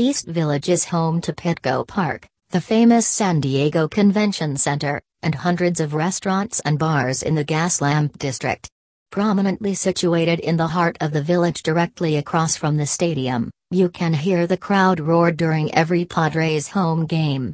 East Village is home to Petco Park, the famous San Diego Convention Center, and hundreds of restaurants and bars in the Gaslamp District. Prominently situated in the heart of the village directly across from the stadium, you can hear the crowd roar during every Padres home game.